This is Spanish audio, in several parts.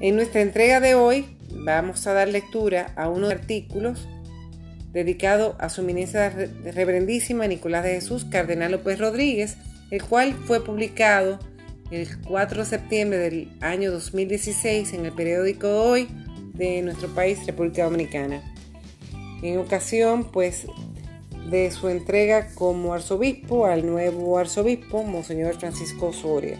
En nuestra entrega de hoy vamos a dar lectura a unos artículos dedicado a su eminencia reverendísima Nicolás de Jesús Cardenal López Rodríguez, el cual fue publicado el 4 de septiembre del año 2016 en el periódico Hoy de nuestro país, República Dominicana. En ocasión, pues, de su entrega como arzobispo al nuevo arzobispo, Monseñor Francisco Soria.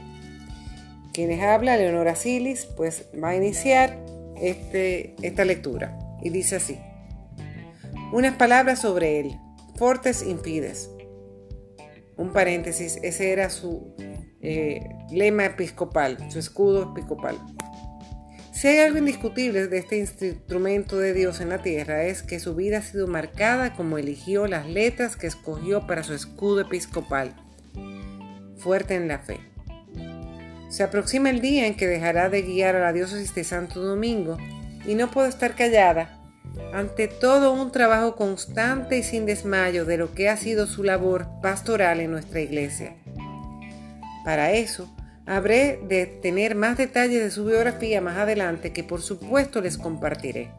Quienes habla, Leonora Silis, pues va a iniciar este, esta lectura. Y dice así. Unas palabras sobre él. Fortes impides. Un paréntesis, ese era su eh, lema episcopal, su escudo episcopal. Si hay algo indiscutible de este instrumento de Dios en la tierra es que su vida ha sido marcada como eligió las letras que escogió para su escudo episcopal, fuerte en la fe. Se aproxima el día en que dejará de guiar a la diócesis de Santo Domingo y no puedo estar callada ante todo un trabajo constante y sin desmayo de lo que ha sido su labor pastoral en nuestra iglesia. Para eso, habré de tener más detalles de su biografía más adelante que por supuesto les compartiré.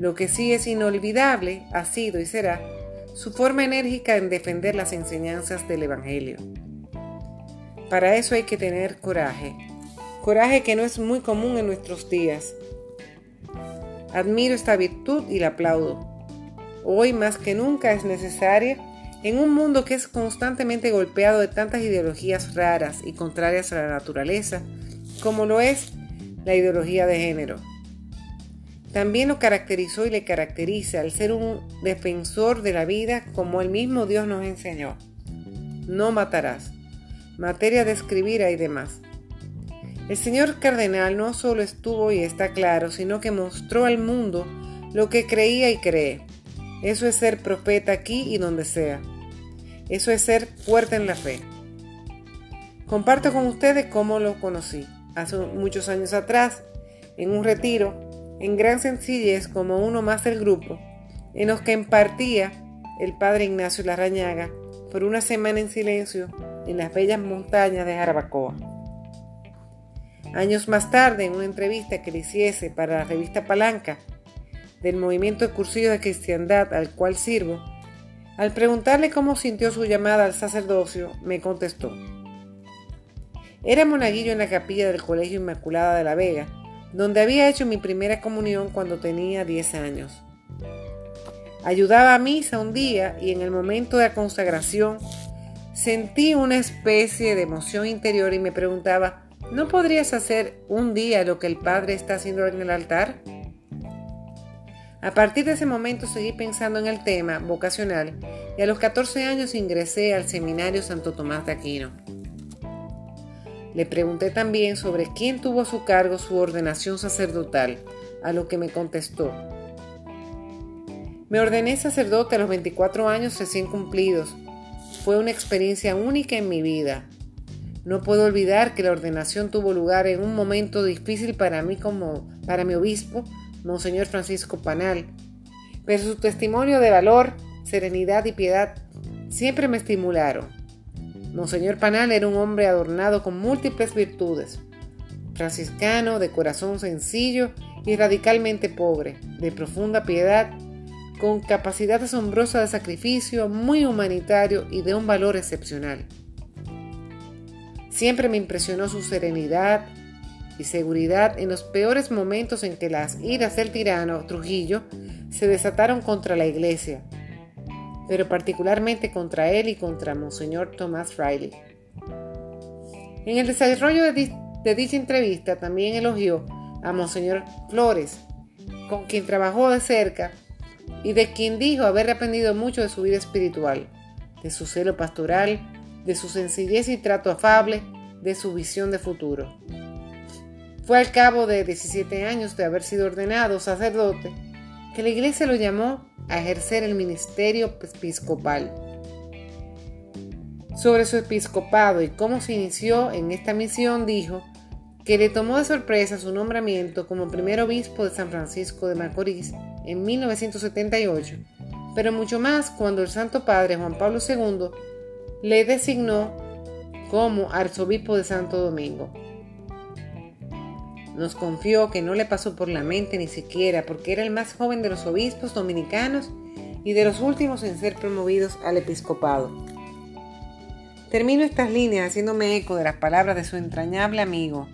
Lo que sí es inolvidable ha sido y será su forma enérgica en defender las enseñanzas del Evangelio. Para eso hay que tener coraje, coraje que no es muy común en nuestros días, Admiro esta virtud y la aplaudo. Hoy más que nunca es necesaria en un mundo que es constantemente golpeado de tantas ideologías raras y contrarias a la naturaleza, como lo es la ideología de género. También lo caracterizó y le caracteriza al ser un defensor de la vida como el mismo Dios nos enseñó. No matarás. Materia de escribir hay demás. El señor cardenal no solo estuvo y está claro, sino que mostró al mundo lo que creía y cree. Eso es ser profeta aquí y donde sea. Eso es ser fuerte en la fe. Comparto con ustedes cómo lo conocí. Hace muchos años atrás, en un retiro, en gran sencillez como uno más del grupo, en los que impartía el padre Ignacio Larrañaga por una semana en silencio en las bellas montañas de Jarabacoa. Años más tarde, en una entrevista que le hiciese para la revista Palanca del movimiento de cursillos de cristiandad al cual sirvo, al preguntarle cómo sintió su llamada al sacerdocio, me contestó. Era monaguillo en la capilla del Colegio Inmaculada de la Vega, donde había hecho mi primera comunión cuando tenía 10 años. Ayudaba a misa un día y en el momento de la consagración sentí una especie de emoción interior y me preguntaba, ¿No podrías hacer un día lo que el Padre está haciendo en el altar? A partir de ese momento seguí pensando en el tema vocacional y a los 14 años ingresé al seminario Santo Tomás de Aquino. Le pregunté también sobre quién tuvo a su cargo su ordenación sacerdotal, a lo que me contestó. Me ordené sacerdote a los 24 años recién cumplidos. Fue una experiencia única en mi vida, no puedo olvidar que la ordenación tuvo lugar en un momento difícil para mí como para mi obispo, Monseñor Francisco Panal, pero su testimonio de valor, serenidad y piedad siempre me estimularon. Monseñor Panal era un hombre adornado con múltiples virtudes, franciscano, de corazón sencillo y radicalmente pobre, de profunda piedad, con capacidad asombrosa de sacrificio, muy humanitario y de un valor excepcional. Siempre me impresionó su serenidad y seguridad en los peores momentos en que las iras del tirano Trujillo se desataron contra la iglesia, pero particularmente contra él y contra Monseñor Thomas Riley. En el desarrollo de, de dicha entrevista también elogió a Monseñor Flores, con quien trabajó de cerca y de quien dijo haber aprendido mucho de su vida espiritual, de su celo pastoral, de su sencillez y trato afable, de su visión de futuro. Fue al cabo de 17 años de haber sido ordenado sacerdote que la iglesia lo llamó a ejercer el ministerio episcopal. Sobre su episcopado y cómo se inició en esta misión dijo que le tomó de sorpresa su nombramiento como primer obispo de San Francisco de Macorís en 1978, pero mucho más cuando el Santo Padre Juan Pablo II le designó como arzobispo de Santo Domingo. nos confió que no le pasó por la mente ni siquiera porque era el más joven de los obispos dominicanos y de los últimos en ser promovidos al episcopado. Termino estas líneas haciéndome eco de las palabras de su entrañable amigo,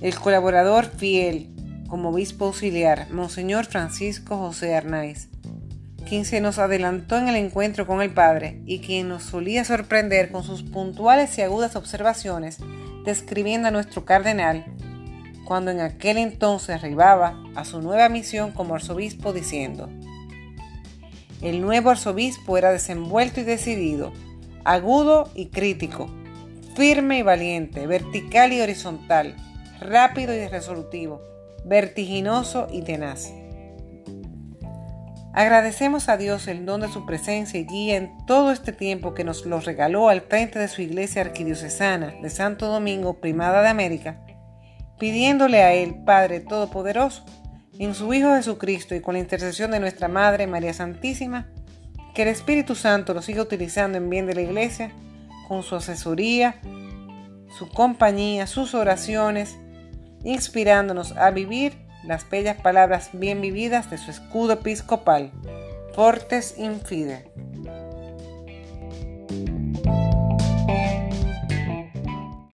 el colaborador fiel como obispo auxiliar, Monseñor Francisco José Arnaiz, quien se nos adelantó en el encuentro con el Padre y quien nos solía sorprender con sus puntuales y agudas observaciones describiendo a nuestro cardenal cuando en aquel entonces arribaba a su nueva misión como arzobispo diciendo, el nuevo arzobispo era desenvuelto y decidido, agudo y crítico, firme y valiente, vertical y horizontal, rápido y resolutivo, vertiginoso y tenaz. Agradecemos a Dios el don de su presencia y guía en todo este tiempo que nos lo regaló al frente de su iglesia arquidiocesana de Santo Domingo, Primada de América, pidiéndole a Él, Padre Todopoderoso, en su Hijo Jesucristo y con la intercesión de nuestra Madre María Santísima, que el Espíritu Santo lo siga utilizando en bien de la iglesia, con su asesoría, su compañía, sus oraciones, inspirándonos a vivir las bellas palabras bien vividas de su escudo episcopal, Fortes Infide.